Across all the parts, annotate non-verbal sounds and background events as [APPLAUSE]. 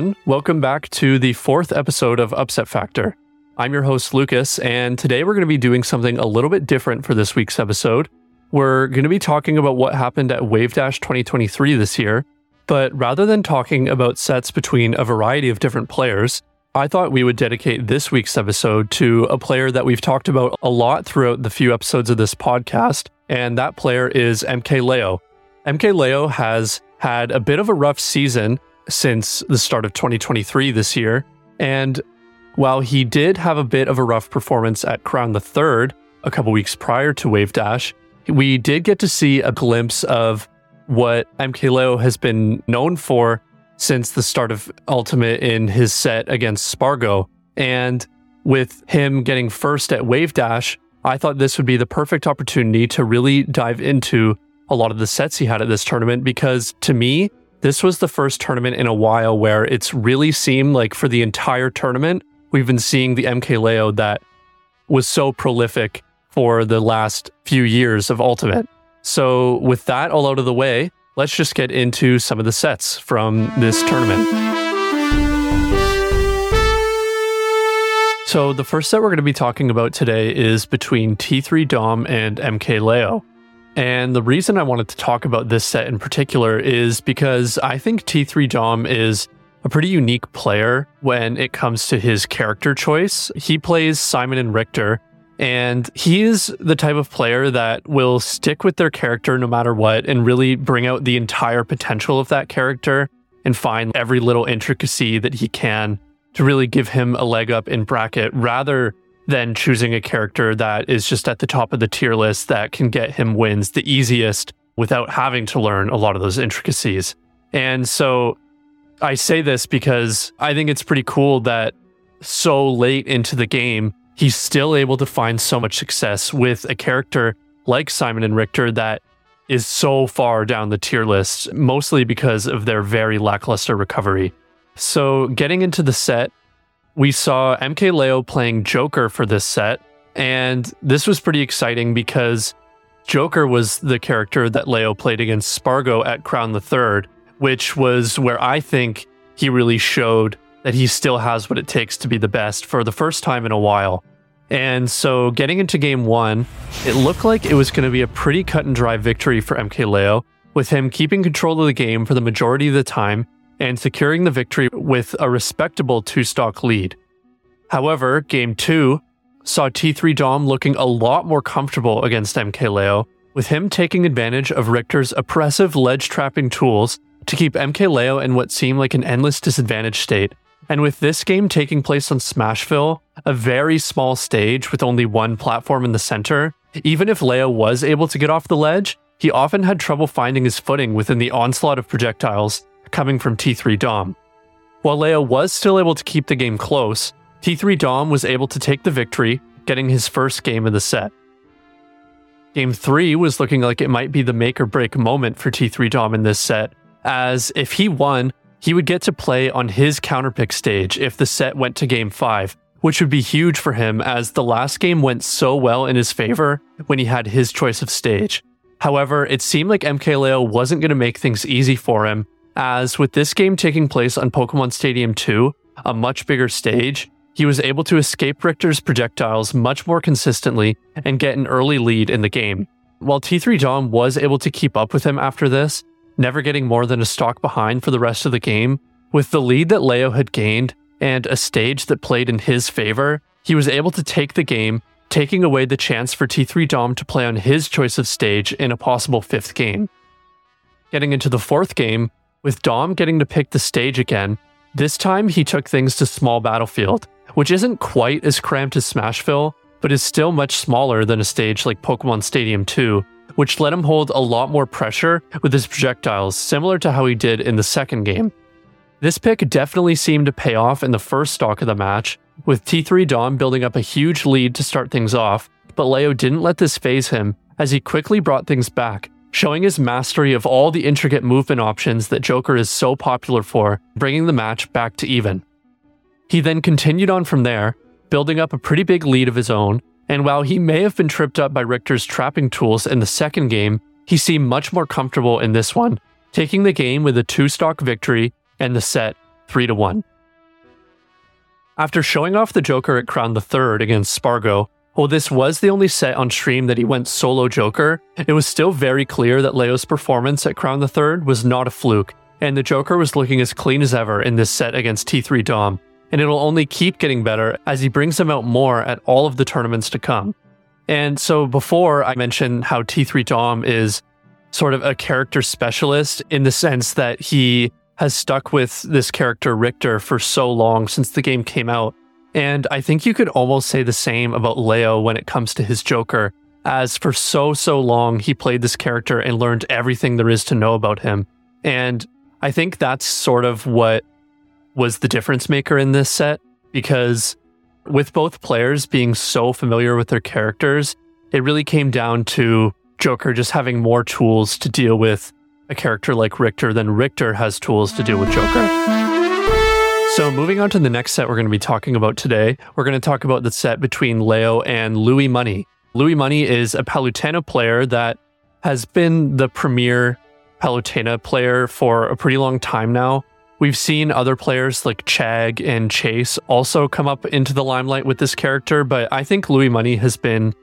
everyone. Welcome back to the fourth episode of Upset Factor. I'm your host, Lucas, and today we're going to be doing something a little bit different for this week's episode. We're going to be talking about what happened at Wavedash 2023 this year, but rather than talking about sets between a variety of different players, I thought we would dedicate this week's episode to a player that we've talked about a lot throughout the few episodes of this podcast, and that player is MKLeo. MKLeo has had a bit of a rough season since the start of 2023 this year, and while he did have a bit of a rough performance at Crown the Third a couple weeks prior to Wavedash, we did get to see a glimpse of what MKLeo has been known for since the start of Ultimate in his set against Spargo. And with him getting first at Wavedash, I thought this would be the perfect opportunity to really dive into a lot of the sets he had at this tournament because to me, this was the first tournament in a while where it's really seemed like for the entire tournament, we've been seeing the MKLeo that was so prolific for the last few years of Ultimate. So, with that all out of the way, let's just get into some of the sets from this tournament. So, the first set we're going to be talking about today is between T3 Dom and MKLeo. And the reason I wanted to talk about this set in particular is because I think T3 Dom is a pretty unique player when it comes to his character choice. He plays Simon and Richter, and he is the type of player that will stick with their character no matter what and really bring out the entire potential of that character and find every little intricacy that he can to really give him a leg up in bracket rather than choosing a character that is just at the top of the tier list that can get him wins the easiest without having to learn a lot of those intricacies. And so I say this because I think it's pretty cool that so late into the game, he's still able to find so much success with a character like Simon and Richter that is so far down the tier list, mostly because of their very lackluster recovery. So, getting into the set, we saw MKLeo playing Joker for this set, and this was pretty exciting because Joker was the character that Leo played against Spargo at Crown the Third, which was where I think he really showed that he still has what it takes to be the best for the first time in a while. And so getting into game one, it looked like it was going to be a pretty cut and dry victory for MKLeo, with him keeping control of the game for the majority of the time and securing the victory with a respectable two stock lead. However, game two saw T3 Dom looking a lot more comfortable against MKLeo, with him taking advantage of Richter's oppressive ledge trapping tools to keep MKLeo in what seemed like an endless disadvantage state and with this game taking place on Smashville, a very small stage with only one platform in the center, even if Leo was able to get off the ledge, he often had trouble finding his footing within the onslaught of projectiles coming from T3 Dom. While Leo was still able to keep the game close, T3 Dom was able to take the victory, getting his first game of the set. Game 3 was looking like it might be the make or break moment for T3 Dom in this set, as if he won, he would get to play on his counterpick stage if the set went to game 5, which would be huge for him as the last game went so well in his favor when he had his choice of stage. However, it seemed like MKLeo wasn't going to make things easy for him, as with this game taking place on Pokemon Stadium 2, a much bigger stage, he was able to escape Richter's projectiles much more consistently and get an early lead in the game. While T3 Dom was able to keep up with him after this, never getting more than a stock behind for the rest of the game. With the lead that Leo had gained and a stage that played in his favor, he was able to take the game, taking away the chance for T3 Dom to play on his choice of stage in a possible fifth game. Getting into the fourth game, with Dom getting to pick the stage again, this time he took things to Small Battlefield, which isn't quite as cramped as Smashville, but is still much smaller than a stage like Pokemon Stadium 2, which let him hold a lot more pressure with his projectiles, similar to how he did in the second game. This pick definitely seemed to pay off in the first stock of the match, with T3 Dom building up a huge lead to start things off, but Leo didn't let this faze him as he quickly brought things back, showing his mastery of all the intricate movement options that Joker is so popular for, bringing the match back to even. He then continued on from there, building up a pretty big lead of his own, and while he may have been tripped up by Richter's trapping tools in the second game, he seemed much more comfortable in this one, taking the game with a two stock victory and the set, 3 to 1. After showing off the Joker at Crown the Third against Spargo, while this was the only set on stream that he went solo Joker, it was still very clear that Leo's performance at Crown the Third was not a fluke, and the Joker was looking as clean as ever in this set against T3 Dom, and it'll only keep getting better as he brings him out more at all of the tournaments to come. And so before I mentioned how T3 Dom is sort of a character specialist in the sense that he has stuck with this character Richter for so long since the game came out. And I think you could almost say the same about Leo when it comes to his Joker, as for so, so long he played this character and learned everything there is to know about him. And I think that's sort of what was the difference maker in this set, because with both players being so familiar with their characters, it really came down to Joker just having more tools to deal with a character like Richter, than Richter has tools to deal with Joker. So, moving on to the next set we're going to be talking about today, we're going to talk about the set between Leo and Louis Money. Louis Money is a Palutena player that has been the premier Palutena player for a pretty long time now. We've seen other players like Chag and Chase also come up into the limelight with this character, but I think Louis Money has been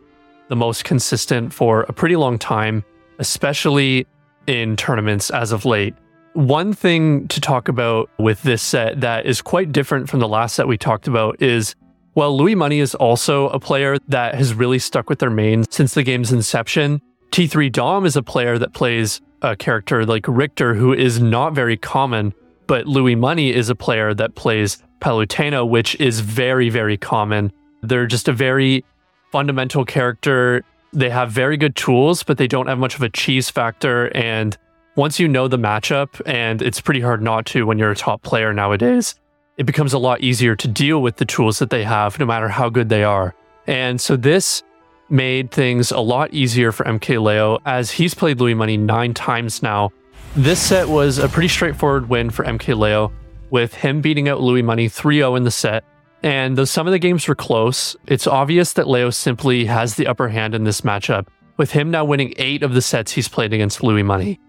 the most consistent for a pretty long time, especially in tournaments as of late. One thing to talk about with this set that is quite different from the last set we talked about is while Louis Money is also a player that has really stuck with their main since the game's inception, T3 Dom is a player that plays a character like Richter who is not very common, but Louis Money is a player that plays Palutena, which is very, very common. They're just a very fundamental character they have very good tools, but they don't have much of a cheese factor. And once you know the matchup, and it's pretty hard not to when you're a top player nowadays, it becomes a lot easier to deal with the tools that they have, no matter how good they are. And so this made things a lot easier for MKLeo as he's played Louis Money nine times now. This set was a pretty straightforward win for MKLeo, with him beating out Louis Money 3 0 in the set and though some of the games were close, it's obvious that Leo simply has the upper hand in this matchup, with him now winning eight of the sets he's played against Louis Money.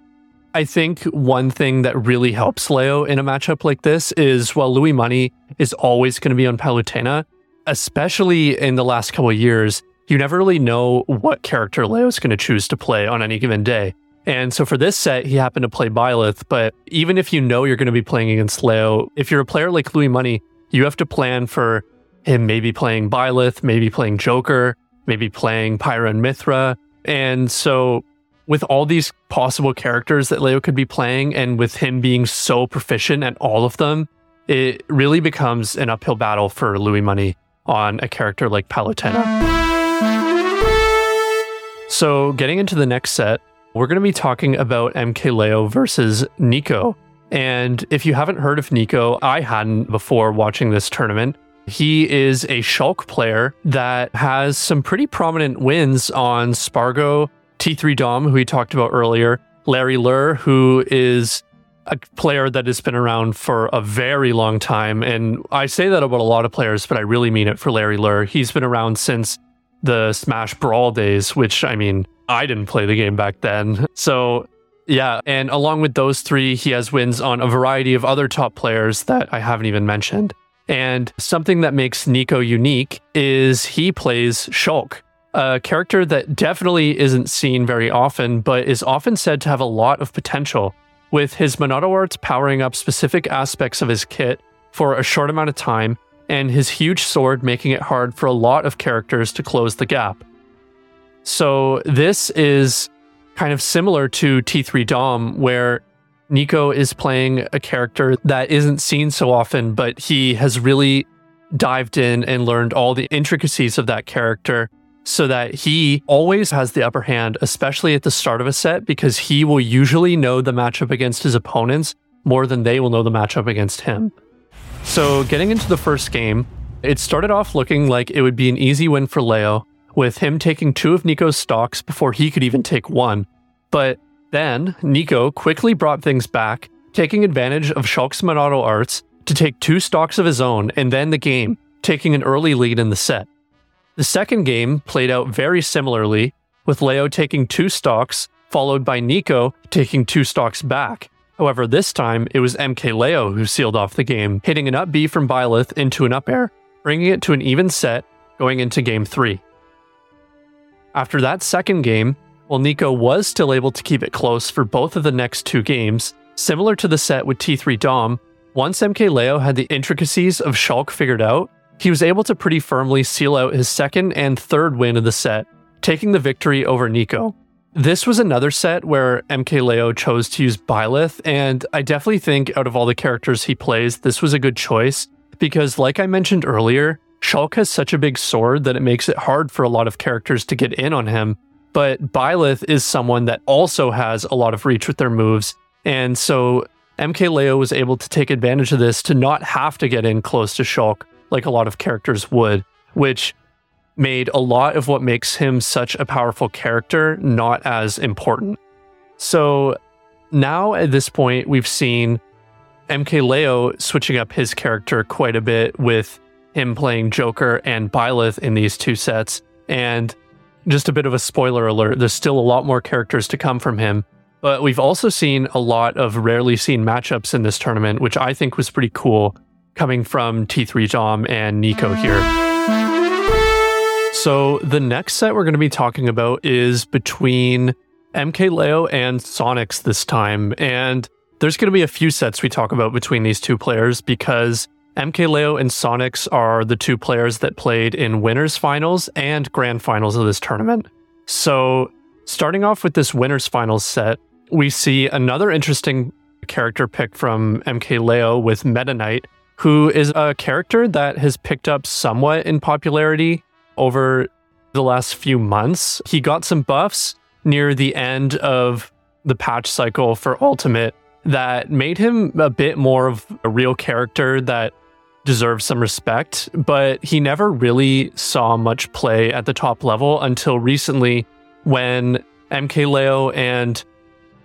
I think one thing that really helps Leo in a matchup like this is while Louis Money is always going to be on Palutena, especially in the last couple years, you never really know what character Leo is going to choose to play on any given day. And so for this set, he happened to play Byleth. But even if you know you're going to be playing against Leo, if you're a player like Louis Money, you have to plan for him maybe playing Byleth, maybe playing Joker, maybe playing Pyra and Mythra. And so, with all these possible characters that Leo could be playing, and with him being so proficient at all of them, it really becomes an uphill battle for Louis Money on a character like Palutena. So, getting into the next set, we're going to be talking about MKLeo versus Nico. And if you haven't heard of Nico, I hadn't before watching this tournament. He is a Shulk player that has some pretty prominent wins on Spargo, T3 Dom, who we talked about earlier, Larry Lurr, who is a player that has been around for a very long time. And I say that about a lot of players, but I really mean it for Larry Lurr. He's been around since the Smash Brawl days, which I mean, I didn't play the game back then. [LAUGHS] So yeah, and along with those three, he has wins on a variety of other top players that I haven't even mentioned. And something that makes Nico unique is he plays Shulk, a character that definitely isn't seen very often, but is often said to have a lot of potential, with his Monado arts powering up specific aspects of his kit for a short amount of time, and his huge sword making it hard for a lot of characters to close the gap. So, this is kind of similar to T3 Dom, where Nico is playing a character that isn't seen so often, but he has really dived in and learned all the intricacies of that character so that he always has the upper hand, especially at the start of a set, because he will usually know the matchup against his opponents more than they will know the matchup against him. So, getting into the first game, it started off looking like it would be an easy win for Leo, with him taking two of Nico's stocks before he could even take one. But then Nico quickly brought things back, taking advantage of Shulk's Monado arts to take two stocks of his own and then the game, taking an early lead in the set. The second game played out very similarly, with Leo taking two stocks, followed by Nico taking two stocks back. However, this time it was MKLeo who sealed off the game, hitting an up B from Byleth into an up air, bringing it to an even set going into game three. After that second game, while Nico was still able to keep it close for both of the next two games, similar to the set with T3 Dom, once MKLeo had the intricacies of Shulk figured out, he was able to pretty firmly seal out his second and third win of the set, taking the victory over Nico. This was another set where MKLeo chose to use Byleth, and I definitely think out of all the characters he plays, this was a good choice because, like I mentioned earlier, Shulk has such a big sword that it makes it hard for a lot of characters to get in on him. But Byleth is someone that also has a lot of reach with their moves, and so MKLeo was able to take advantage of this to not have to get in close to Shulk like a lot of characters would, which made a lot of what makes him such a powerful character not as important. So now at this point, we've seen MKLeo switching up his character quite a bit with him playing Joker and Byleth in these two sets. And just a bit of a spoiler alert, there's still a lot more characters to come from him. But we've also seen a lot of rarely seen matchups in this tournament, which I think was pretty cool coming from T3 Dom and Nico here. So the next set we're going to be talking about is between MKLeo and Sonics this time. And there's going to be a few sets we talk about between these two players because MKLeo and Sonics are the two players that played in winners finals and grand finals of this tournament. So starting off with this winners finals set, we see another interesting character pick from MKLeo with Meta Knight, who is a character that has picked up somewhat in popularity over the last few months. He got some buffs near the end of the patch cycle for Ultimate that made him a bit more of a real character that deserves some respect, but he never really saw much play at the top level until recently when MKLeo and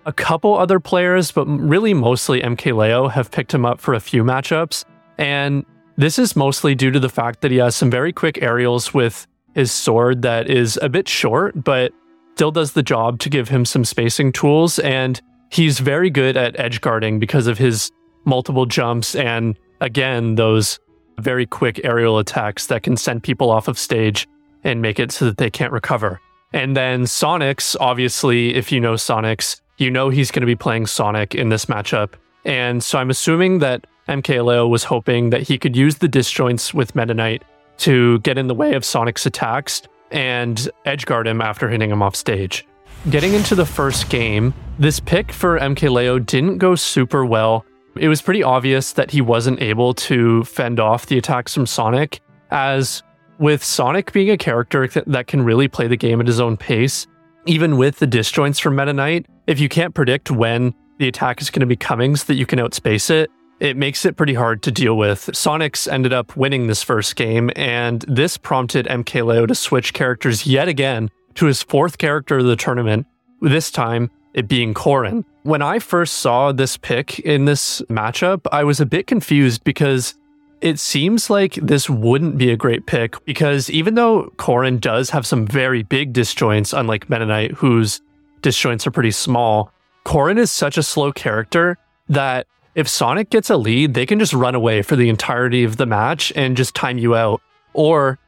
a couple other players, but really mostly MKLeo, have picked him up for a few matchups. And this is mostly due to the fact that he has some very quick aerials with his sword that is a bit short, but still does the job to give him some spacing tools. And he's very good at edge guarding because of his multiple jumps and, again, those very quick aerial attacks that can send people off of stage and make it so that they can't recover. And then Sonics, obviously, if you know Sonics, you know he's going to be playing Sonic in this matchup. And so I'm assuming that MKLeo was hoping that he could use the disjoints with Meta Knight to get in the way of Sonic's attacks and edgeguard him after hitting him off stage. Getting into the first game, this pick for MKLeo didn't go super well. It was pretty obvious that he wasn't able to fend off the attacks from Sonic, as with Sonic being a character that can really play the game at his own pace, even with the disjoints from Meta Knight, if you can't predict when the attack is going to be coming so that you can outspace it, it makes it pretty hard to deal with. Sonics ended up winning this first game, and this prompted MKLeo to switch characters yet again to his fourth character of the tournament, this time it being Corrin. When I first saw this pick in this matchup, I was a bit confused because it seems like this wouldn't be a great pick because even though Corrin does have some very big disjoints, unlike Knight, whose disjoints are pretty small, Corrin is such a slow character that if Sonic gets a lead, they can just run away for the entirety of the match and just time you out. Or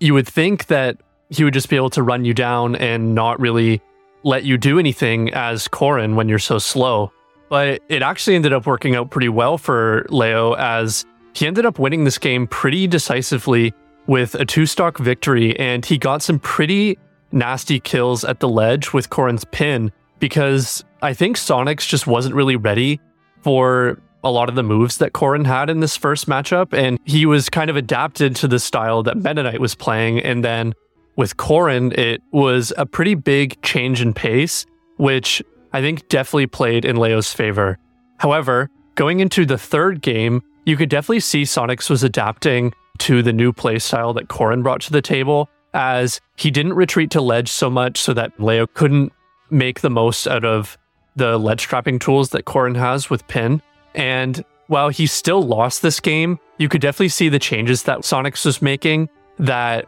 you would think that he would just be able to run you down and not really let you do anything as Corrin when you're so slow. But it actually ended up working out pretty well for Leo as he ended up winning this game pretty decisively with a two stock victory, and he got some pretty nasty kills at the ledge with Corrin's pin because I think Sonics just wasn't really ready for a lot of the moves that Corrin had in this first matchup, and he was kind of adapted to the style that Knight was playing. And then with Corrin, it was a pretty big change in pace, which I think definitely played in Leo's favor. However, going into the third game, you could definitely see Sonics was adapting to the new playstyle that Corrin brought to the table, as he didn't retreat to ledge so much so that Leo couldn't make the most out of the ledge trapping tools that Corrin has with Pin. And while he still lost this game, you could definitely see the changes that Sonics was making that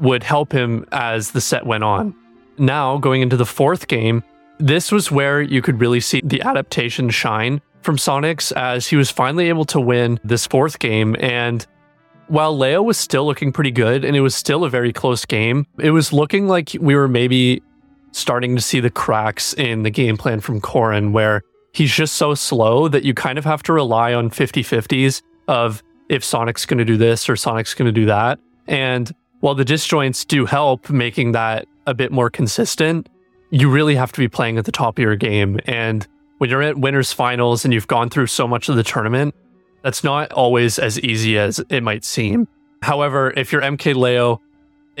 would help him as the set went on. Now, going into the fourth game, this was where you could really see the adaptation shine from Sonics as he was finally able to win this fourth game. And while Leo was still looking pretty good and it was still a very close game, it was looking like we were maybe starting to see the cracks in the game plan from Corrin, where he's just so slow that you kind of have to rely on 50 50s of if Sonic's going to do this or Sonic's going to do that. And while the disjoints do help making that a bit more consistent, you really have to be playing at the top of your game. And when you're at winners finals and you've gone through so much of the tournament, that's not always as easy as it might seem. However, if you're MKLeo,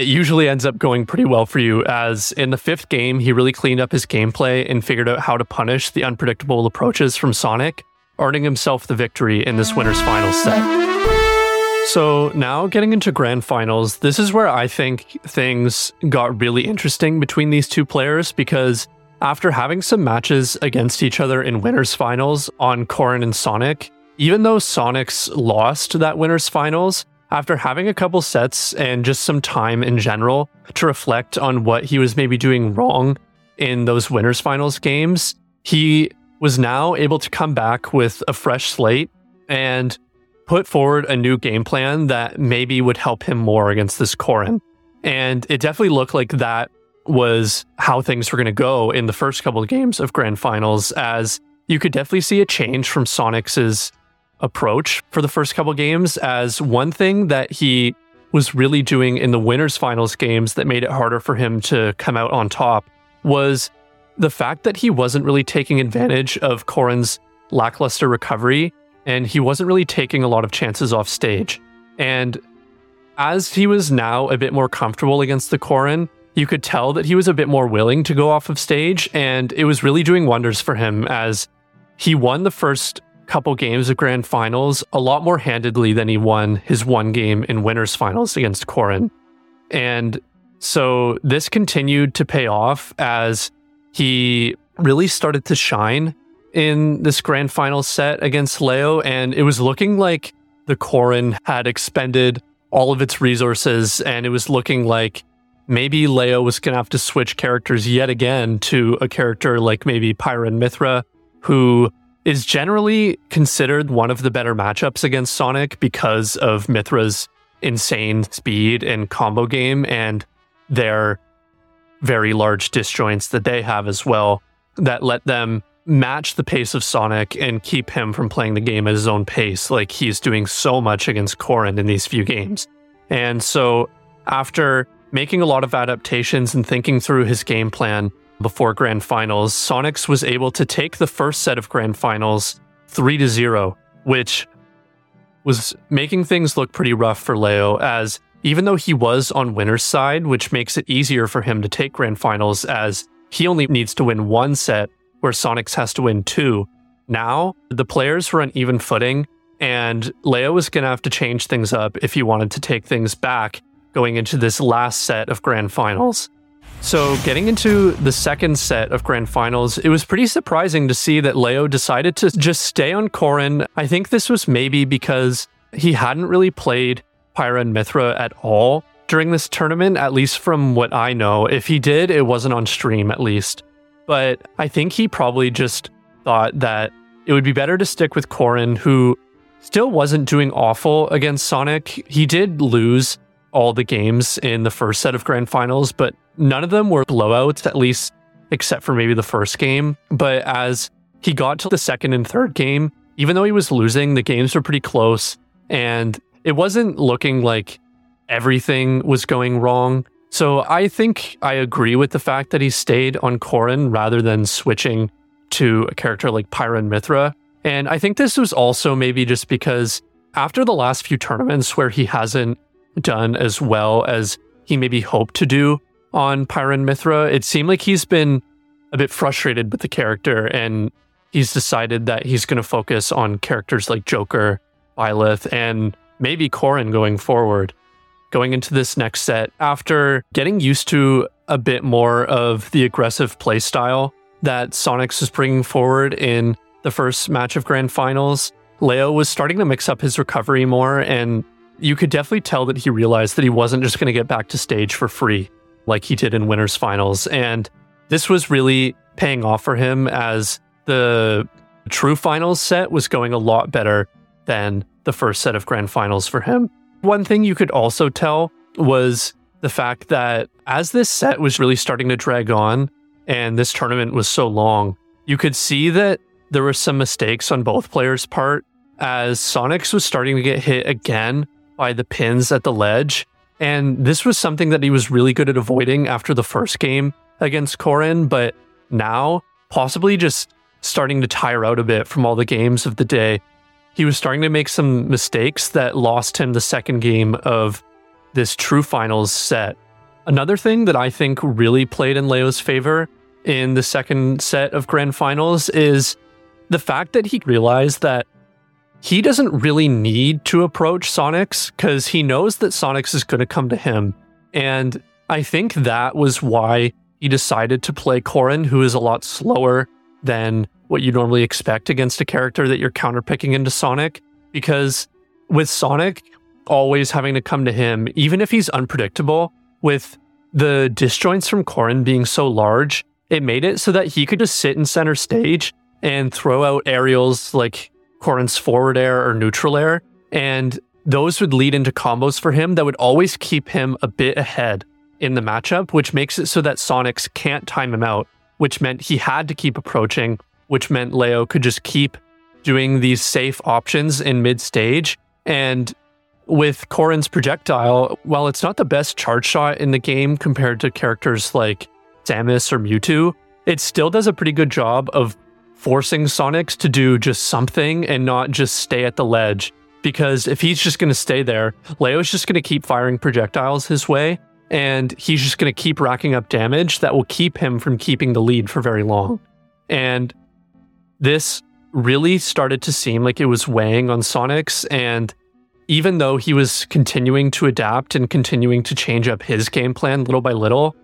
it usually ends up going pretty well for you, as in the fifth game, he really cleaned up his gameplay and figured out how to punish the unpredictable approaches from Sonic, earning himself the victory in this winner's final set. So now getting into grand finals, this is where I think things got really interesting between these two players because after having some matches against each other in winners finals on Corrin and Sonic, even though Sonic's lost that winners finals, after having a couple sets and just some time in general to reflect on what he was maybe doing wrong in those winners finals games, he was now able to come back with a fresh slate and put forward a new game plan that maybe would help him more against this Corrin. And it definitely looked like that was how things were going to go in the first couple of games of grand finals, as you could definitely see a change from Sonic's approach for the first couple games as one thing that he was really doing in the winners finals games that made it harder for him to come out on top was the fact that he wasn't really taking advantage of Corrin's lackluster recovery and he wasn't really taking a lot of chances off stage. And as he was now a bit more comfortable against the Corrin, you could tell that he was a bit more willing to go off of stage, and it was really doing wonders for him as he won the first couple games of grand finals a lot more handedly than he won his one game in winners finals against Corrin. And so this continued to pay off as he really started to shine in this grand final set against Leo, and it was looking like the Corrin had expended all of its resources, and it was looking like maybe Leo was going to have to switch characters yet again to a character like maybe Pyra and Mythra, who is generally considered one of the better matchups against Sonic because of Mythra's insane speed and combo game and their very large disjoints that they have as well that let them match the pace of Sonic and keep him from playing the game at his own pace like he's doing so much against Corrin in these few games. And so after making a lot of adaptations and thinking through his game plan, before grand finals, Sonics was able to take the first set of grand finals 3 to 0, which was making things look pretty rough for Leo as even though he was on winner's side, which makes it easier for him to take grand finals as he only needs to win one set where Sonics has to win two. Now, the players were on even footing and Leo was going to have to change things up if he wanted to take things back going into this last set of grand finals. So, getting into the second set of grand finals, it was pretty surprising to see that Leo decided to just stay on Corrin. I think this was maybe because he hadn't really played Pyra and Mythra at all during this tournament, at least from what I know. If he did, it wasn't on stream at least. But I think he probably just thought that it would be better to stick with Corrin, who still wasn't doing awful against Sonic. He did lose all the games in the first set of grand finals, but none of them were blowouts, at least except for maybe the first game. But as he got to the second and third game, even though he was losing, the games were pretty close and it wasn't looking like everything was going wrong. So I think I agree with the fact that he stayed on Corrin rather than switching to a character like Pyra and Mythra. And I think this was also maybe just because after the last few tournaments where he hasn't done as well as he maybe hoped to do on Pyra and Mythra. It seemed like he's been a bit frustrated with the character and he's decided that he's going to focus on characters like Joker, Byleth, and maybe Corrin going forward. Going into this next set, after getting used to a bit more of the aggressive playstyle that Sonics was bringing forward in the first match of Grand Finals, Leo was starting to mix up his recovery more and you could definitely tell that he realized that he wasn't just going to get back to stage for free like he did in winners finals. And this was really paying off for him as the True Finals set was going a lot better than the first set of Grand Finals for him. One thing you could also tell was the fact that as this set was really starting to drag on and this tournament was so long, you could see that there were some mistakes on both players' part as Sonics was starting to get hit again by the pins at the ledge. And this was something that he was really good at avoiding after the first game against Corrin, but now possibly just starting to tire out a bit from all the games of the day. He was starting to make some mistakes that lost him the second game of this true finals set. Another thing that I think really played in Leo's favor in the second set of grand finals is the fact that he realized that he doesn't really need to approach Sonics because he knows that Sonics is going to come to him. And I think that was why he decided to play Corrin, who is a lot slower than what you normally expect against a character that you're counterpicking into Sonic. Because with Sonic always having to come to him, even if he's unpredictable, with the disjoints from Corrin being so large, it made it so that he could just sit in center stage and throw out aerials like Corrin's forward air or neutral air. And those would lead into combos for him that would always keep him a bit ahead in the matchup, which makes it so that Sonics can't time him out, which meant he had to keep approaching, which meant Leo could just keep doing these safe options in mid stage. And with Corrin's projectile, while it's not the best charge shot in the game compared to characters like Samus or Mewtwo, it still does a pretty good job of forcing Sonics to do just something and not just stay at the ledge. Because if he's just going to stay there, Leo's just going to keep firing projectiles his way, and he's just going to keep racking up damage that will keep him from keeping the lead for very long. And this really started to seem like it was weighing on Sonics. And even though he was continuing to adapt and continuing to change up his game plan little by little,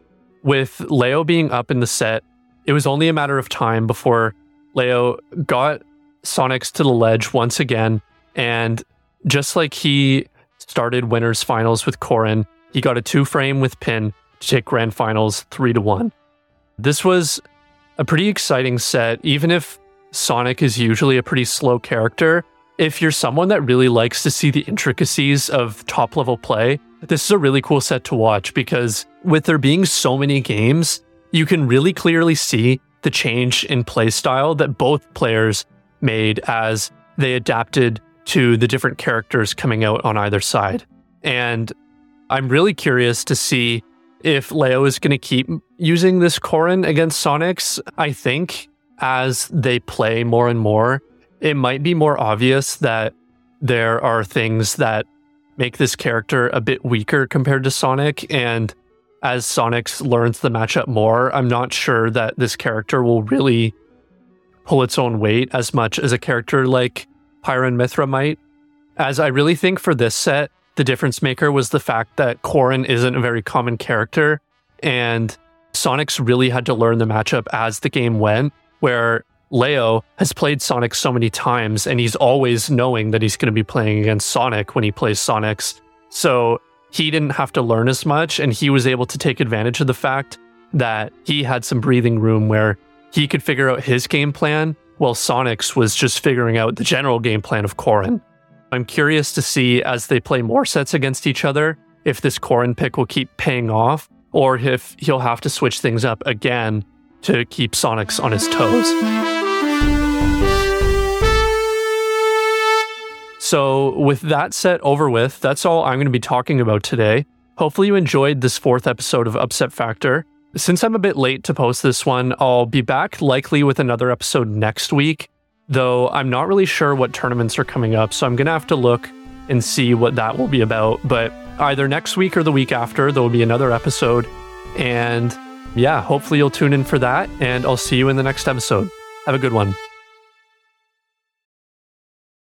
with Leo being up in the set, it was only a matter of time before Leo got Sonics to the ledge once again. And just like he started winners finals with Corrin, he got a two frame with Pin to take grand finals three to one. This was a pretty exciting set, even if Sonic is usually a pretty slow character. If you're someone that really likes to see the intricacies of top level play, this is a really cool set to watch because with there being so many games, you can really clearly see the change in play style that both players made as they adapted to the different characters coming out on either side. And I'm really curious to see if Leo is going to keep using this Corrin against Sonics. I think as they play more and more, it might be more obvious that there are things that make this character a bit weaker compared to Sonic. And as Sonics learns the matchup more, I'm not sure that this character will really pull its own weight as much as a character like Pyra and Mythra might. As I really think for this set, the difference maker was the fact that Corrin isn't a very common character, and Sonics really had to learn the matchup as the game went, where Leo has played Sonic so many times and he's always knowing that he's going to be playing against Sonic when he plays Sonics. So he didn't have to learn as much and he was able to take advantage of the fact that he had some breathing room where he could figure out his game plan while Sonics was just figuring out the general game plan of Corrin. I'm curious to see as they play more sets against each other if this Corrin pick will keep paying off or if he'll have to switch things up again to keep Sonics on his toes. So, with that set over with, that's all I'm going to be talking about today. Hopefully, you enjoyed this fourth episode of Upset Factor. Since I'm a bit late to post this one, I'll be back likely with another episode next week, though I'm not really sure what tournaments are coming up, so I'm going to have to look and see what that will be about. But either next week or the week after, there will be another episode. And yeah, hopefully you'll tune in for that, and I'll see you in the next episode. Have a good one.